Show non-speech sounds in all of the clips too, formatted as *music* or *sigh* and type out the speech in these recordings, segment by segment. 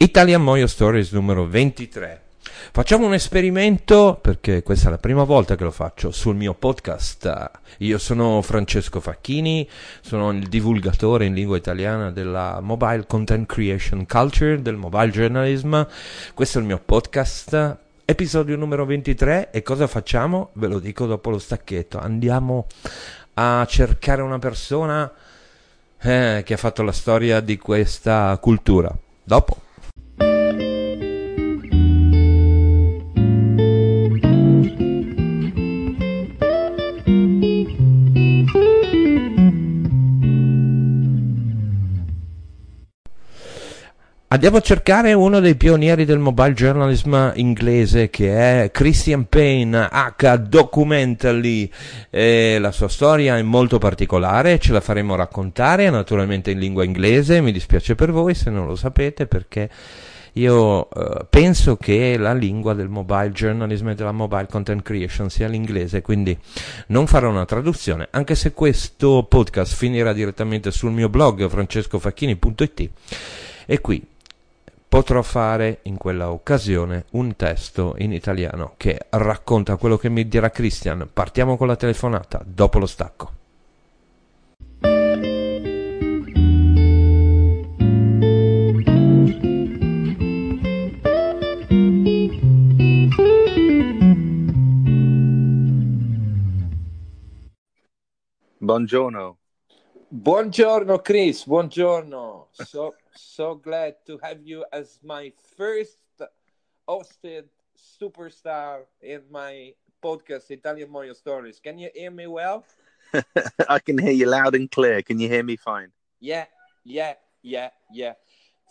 Italian Moyo Stories numero 23. Facciamo un esperimento perché questa è la prima volta che lo faccio sul mio podcast. Io sono Francesco Facchini, sono il divulgatore in lingua italiana della mobile content creation culture, del mobile journalism. Questo è il mio podcast, episodio numero 23 e cosa facciamo? Ve lo dico dopo lo stacchetto. Andiamo a cercare una persona eh, che ha fatto la storia di questa cultura. Dopo. Andiamo a cercare uno dei pionieri del mobile journalism inglese che è Christian Payne H. Documentally. Eh, la sua storia è molto particolare, ce la faremo raccontare naturalmente in lingua inglese. Mi dispiace per voi se non lo sapete perché io eh, penso che la lingua del mobile journalism e della mobile content creation sia l'inglese, quindi non farò una traduzione, anche se questo podcast finirà direttamente sul mio blog francescofacchini.it. E qui potrò fare in quella occasione un testo in italiano che racconta quello che mi dirà Christian. Partiamo con la telefonata, dopo lo stacco. Buongiorno. Buongiorno Chris, buongiorno. So so glad to have you as my first hosted superstar in my podcast, Italian Mojo Stories. Can you hear me well? *laughs* I can hear you loud and clear. Can you hear me fine? Yeah, yeah, yeah, yeah.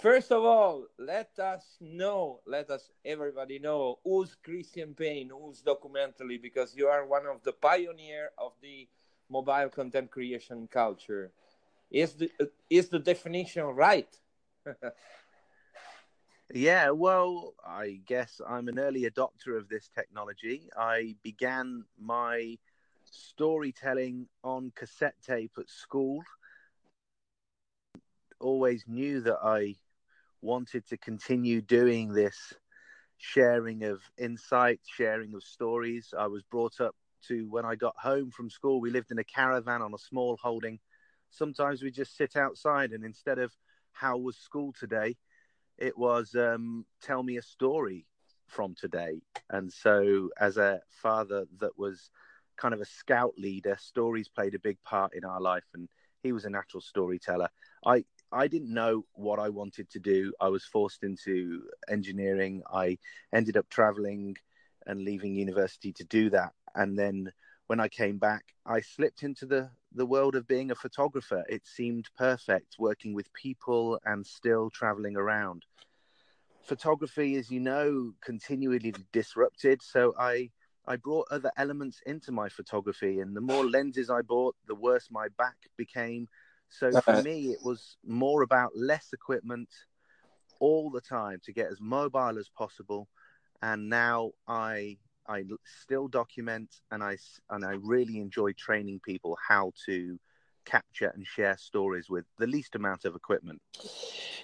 First of all, let us know, let us everybody know who's Christian Payne, who's documentally, because you are one of the pioneer of the mobile content creation culture. Is the is the definition right? *laughs* yeah, well, I guess I'm an early adopter of this technology. I began my storytelling on cassette tape at school. Always knew that I wanted to continue doing this sharing of insights, sharing of stories. I was brought up to when I got home from school, we lived in a caravan on a small holding. Sometimes we just sit outside and instead of how was school today? It was um, tell me a story from today. And so, as a father that was kind of a scout leader, stories played a big part in our life, and he was a natural storyteller. I I didn't know what I wanted to do. I was forced into engineering. I ended up traveling and leaving university to do that. And then when I came back, I slipped into the the world of being a photographer. It seemed perfect working with people and still traveling around. Photography, as you know, continually disrupted. So I I brought other elements into my photography, and the more lenses I bought, the worse my back became. So for me, it was more about less equipment all the time to get as mobile as possible. And now I I still document and I and I really enjoy training people how to capture and share stories with the least amount of equipment.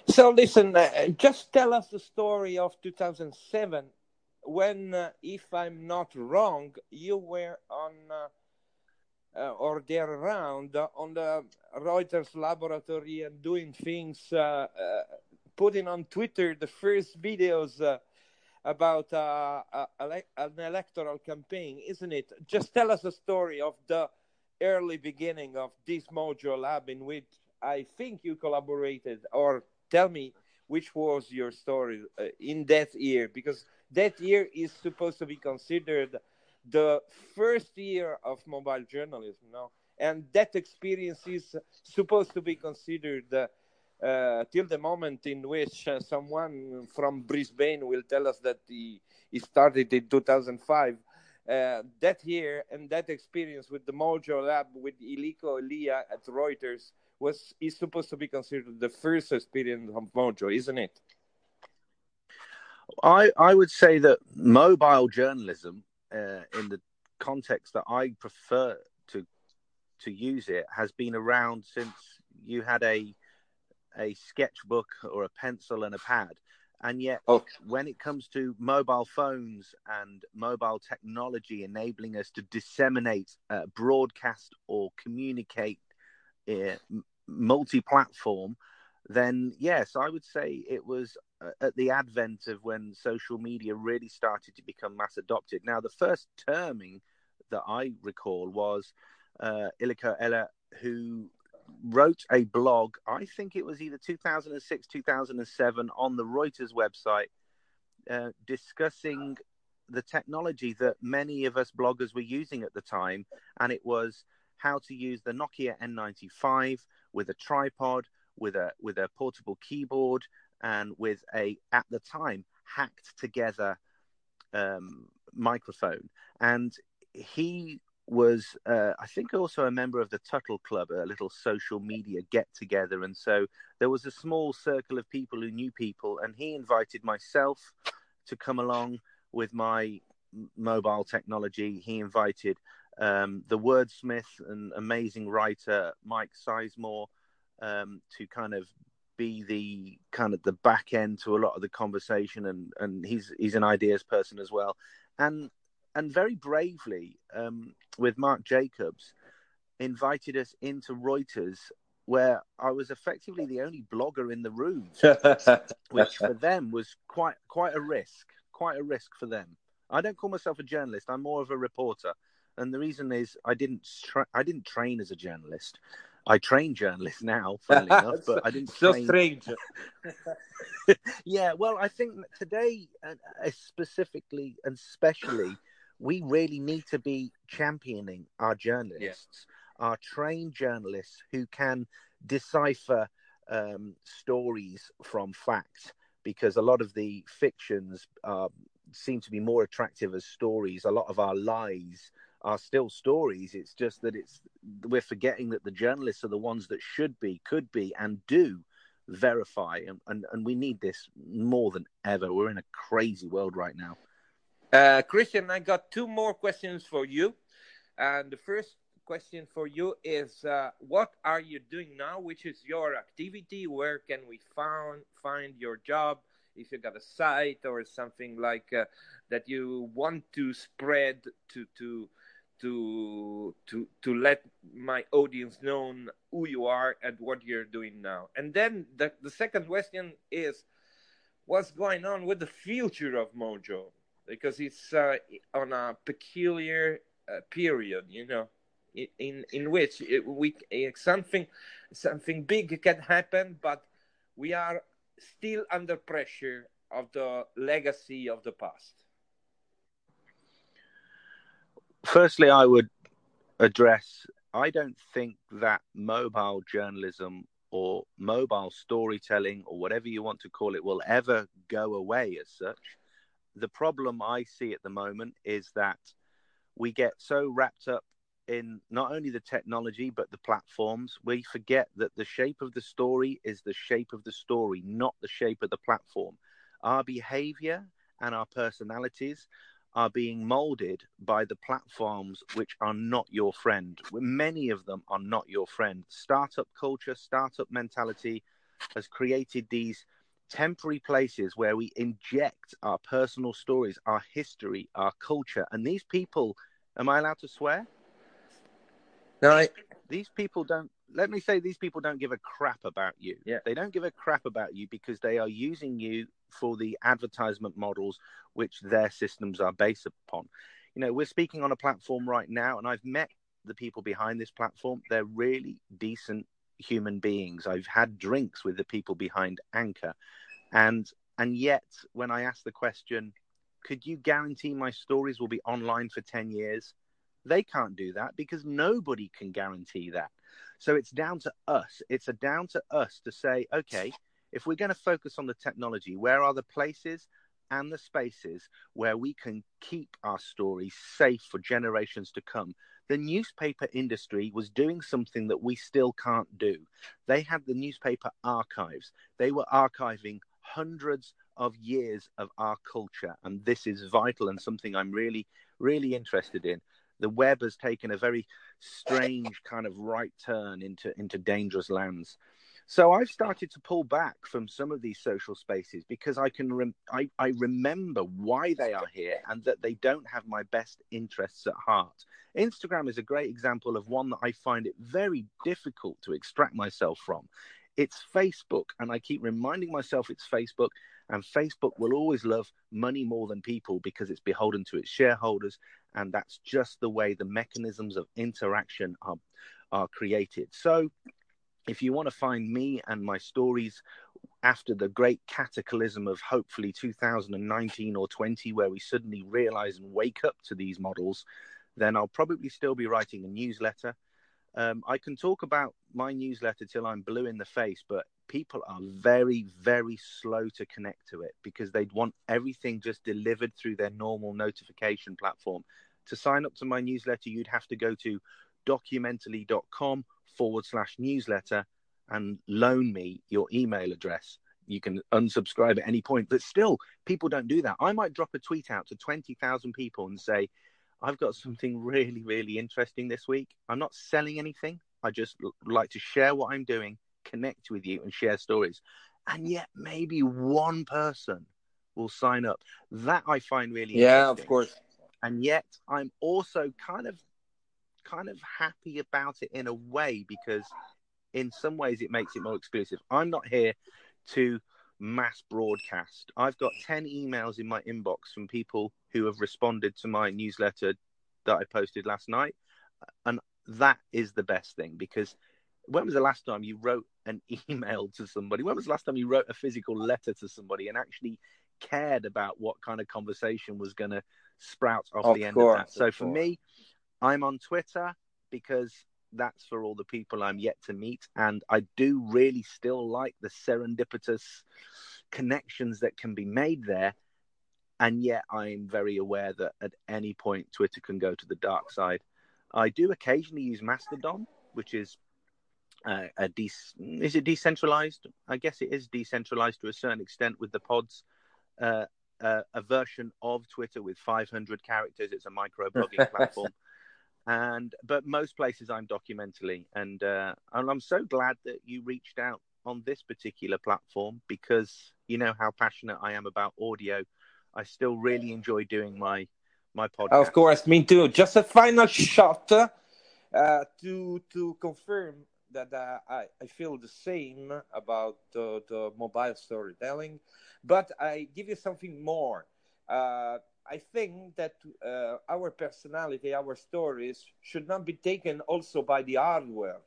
So listen, uh, just tell us the story of 2007 when, uh, if I'm not wrong, you were on uh, uh or there around uh, on the Reuters laboratory and doing things uh, putting on Twitter the first videos uh, about uh, an electoral campaign, isn't it? Just tell us a story of the early beginning of this Mojo Lab in which I think you collaborated, or tell me which was your story uh, in that year, because that year is supposed to be considered the first year of mobile journalism, no? And that experience is supposed to be considered uh, till the moment in which uh, someone from Brisbane will tell us that he, he started in 2005. Uh, that year and that experience with the Mojo Lab with Iliko Elia at Reuters was is supposed to be considered the first experience of Mojo, isn't it? I I would say that mobile journalism, uh, in the context that I prefer to to use it, has been around since you had a a sketchbook or a pencil and a pad. And yet, oh. when it comes to mobile phones and mobile technology enabling us to disseminate, uh, broadcast, or communicate uh, multi platform, then yes, I would say it was uh, at the advent of when social media really started to become mass adopted. Now, the first terming that I recall was uh, Elia, who wrote a blog, I think it was either 2006, 2007, on the Reuters website, uh, discussing the technology that many of us bloggers were using at the time. And it was how to use the Nokia N95 with a tripod, with a with a portable keyboard, and with a at the time hacked together um, microphone. And he was, uh, I think, also a member of the Tuttle Club, a little social media get together. And so there was a small circle of people who knew people, and he invited myself to come along with my mobile technology. He invited um, the wordsmith and amazing writer Mike Sizemore um, to kind of be the kind of the back end to a lot of the conversation, and and he's he's an ideas person as well, and and very bravely um, with Mark Jacobs invited us into Reuters where I was effectively the only blogger in the room, *laughs* which for them was quite quite a risk, quite a risk for them. I don't call myself a journalist; I'm more of a reporter, and the reason is I didn't tra- I didn't train as a journalist. I train journalists now, funnily *laughs* enough, but I didn't. So train... strange. *laughs* yeah, well, I think today, uh, specifically and especially, we really need to be championing our journalists, yeah. our trained journalists who can decipher um, stories from fact, because a lot of the fictions uh, seem to be more attractive as stories. A lot of our lies are still stories. It's just that it's we're forgetting that the journalists are the ones that should be, could be, and do verify, and, and, and we need this more than ever. We're in a crazy world right now. Uh, Christian, I got two more questions for you, and the first question for you is uh, what are you doing now which is your activity? Where can we find find your job? If you got a site or something like uh, that you want to spread to to to to to let my audience know who you are and what you're doing now. And then the the second question is what's going on with the future of Mojo because it's uh, on a peculiar uh, period, you know, in in which it, we something something big can happen, but we are still under pressure of the legacy of the past firstly, I would address I don't think that mobile journalism or mobile storytelling or whatever you want to call it will ever go away as such. The problem I see at the moment is that we get so wrapped up in not only the technology but the platforms, we forget that the shape of the story is the shape of the story, not the shape of the platform. Our behavior and our personalities are being molded by the platforms which are not your friend. Many of them are not your friend. Startup culture, startup mentality has created these temporary places where we inject our personal stories, our history, our culture. And these people, am I allowed to swear? No, I... these people don't let me say these people don't give a crap about you. Yeah. They don't give a crap about you because they are using you for the advertisement models which their systems are based upon. You know, we're speaking on a platform right now, and I've met the people behind this platform. They're really decent human beings. I've had drinks with the people behind Anchor, and and yet when I ask the question, could you guarantee my stories will be online for ten years? They can't do that because nobody can guarantee that. So it's down to us. It's a down to us to say, okay, if we're going to focus on the technology, where are the places and the spaces where we can keep our stories safe for generations to come? The newspaper industry was doing something that we still can't do. They had the newspaper archives, they were archiving hundreds of years of our culture. And this is vital and something I'm really, really interested in the web has taken a very strange kind of right turn into into dangerous lands. So I've started to pull back from some of these social spaces because I can rem- I, I remember why they are here and that they don't have my best interests at heart. Instagram is a great example of one that I find it very difficult to extract myself from. It's Facebook, and I keep reminding myself it's Facebook, and Facebook will always love money more than people because it's beholden to its shareholders and that's just the way the mechanisms of interaction are are created. So, if you want to find me and my stories after the great cataclysm of hopefully 2019 or 20, where we suddenly realize and wake up to these models, then I'll probably still be writing a newsletter. Um, I can talk about my newsletter till I'm blue in the face, but people are very, very slow to connect to it because they'd want everything just delivered through their normal notification platform. To sign up to my newsletter, you'd have to go to documentally.com forward slash newsletter and loan me your email address. You can unsubscribe at any point, but still, people don't do that. I might drop a tweet out to 20,000 people and say, I've got something really, really interesting this week. I'm not selling anything. I just like to share what I'm doing, connect with you, and share stories. And yet, maybe one person will sign up. That I find really yeah, of course and yet I'm also kind of kind of happy about it in a way because in some ways it makes it more exclusive. I'm not here to mass broadcast. I've got 10 emails in my inbox from people who have responded to my newsletter that I posted last night. And that is the best thing because when was the last time you wrote an *laughs* email to somebody? When was the last time you wrote a physical letter to somebody and actually cared about what kind of conversation was going to sprout off of the end course, of that. So of for course. me, I'm on Twitter because that's for all the people I'm yet to meet. And I do really still like the serendipitous connections that can be made there. And yet I'm very aware that at any point Twitter can go to the dark side. I do occasionally use Mastodon, which is uh, a de- is it decentralized? I guess it is decentralized to a certain extent with the pods. Uh, uh, a version of Twitter with 500 characters. It's a micro blogging *laughs* platform. And but most places I'm documentally, and uh, and I'm so glad that you reached out on this particular platform because you know how passionate I am about audio. I still really enjoy doing my my podcast. Of course, me too. Just a final shot uh, to to confirm that uh, I, I feel the same about the, the mobile storytelling, but I give you something more. Uh, I think that uh, our personality, our stories should not be taken also by the hardware,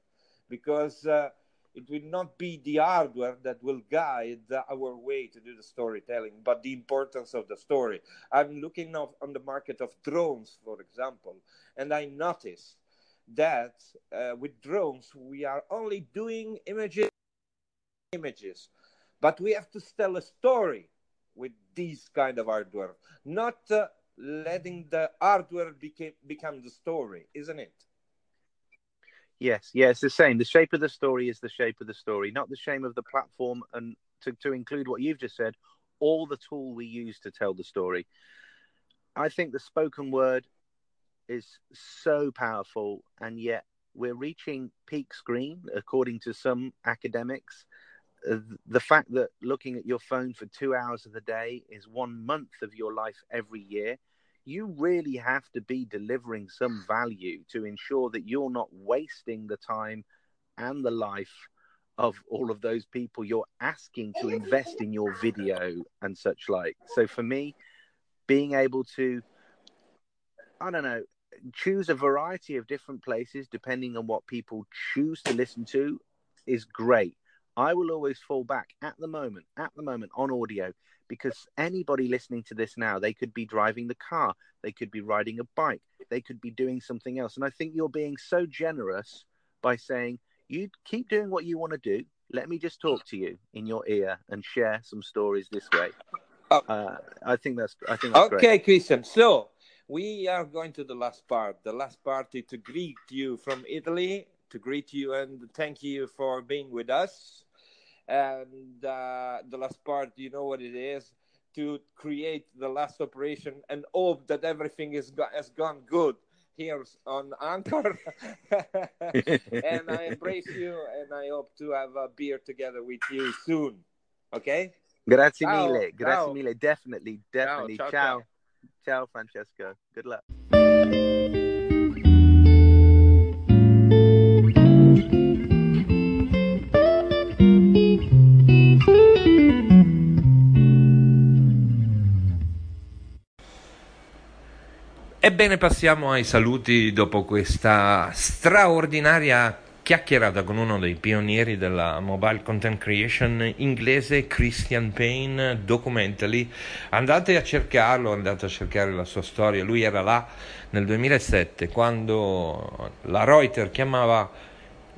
because uh, it will not be the hardware that will guide our way to do the storytelling, but the importance of the story. I'm looking on the market of drones, for example, and I notice that uh, with drones we are only doing images images but we have to tell a story with these kind of hardware not uh, letting the hardware became, become the story isn't it yes yeah it's the same the shape of the story is the shape of the story not the shame of the platform and to, to include what you've just said all the tool we use to tell the story i think the spoken word is so powerful, and yet we're reaching peak screen, according to some academics. Uh, the fact that looking at your phone for two hours of the day is one month of your life every year, you really have to be delivering some value to ensure that you're not wasting the time and the life of all of those people you're asking to invest in your video and such like. So for me, being able to, I don't know, choose a variety of different places depending on what people choose to listen to is great. I will always fall back at the moment, at the moment on audio because anybody listening to this now, they could be driving the car, they could be riding a bike, they could be doing something else. And I think you're being so generous by saying, you keep doing what you want to do. Let me just talk to you in your ear and share some stories this way. Oh. Uh, I think that's. I think that's okay, great. Christian. So we are going to the last part. The last part is to greet you from Italy, to greet you and thank you for being with us. And uh, the last part, you know what it is, to create the last operation and hope that everything is go- has gone good here on Anchor. *laughs* and I embrace you and I hope to have a beer together with you soon. Okay? Grazie ciao. mille. Grazie ciao. mille. Definitely, definitely. Ciao, ciao. Ciao, Francesco. Good luck. Ebbene, passiamo ai saluti dopo questa straordinaria chiacchierata con uno dei pionieri della mobile content creation inglese, Christian Payne, Documentally. Andate a cercarlo, andate a cercare la sua storia. Lui era là nel 2007 quando la Reuters chiamava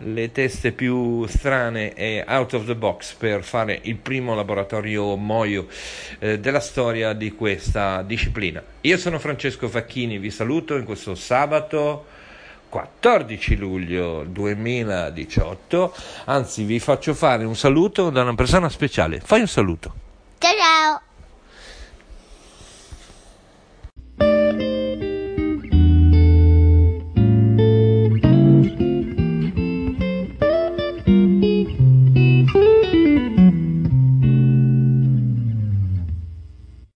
le teste più strane e out of the box per fare il primo laboratorio Moio eh, della storia di questa disciplina. Io sono Francesco Facchini, vi saluto in questo sabato 14 luglio 2018, anzi vi faccio fare un saluto da una persona speciale. Fai un saluto. Ciao ciao.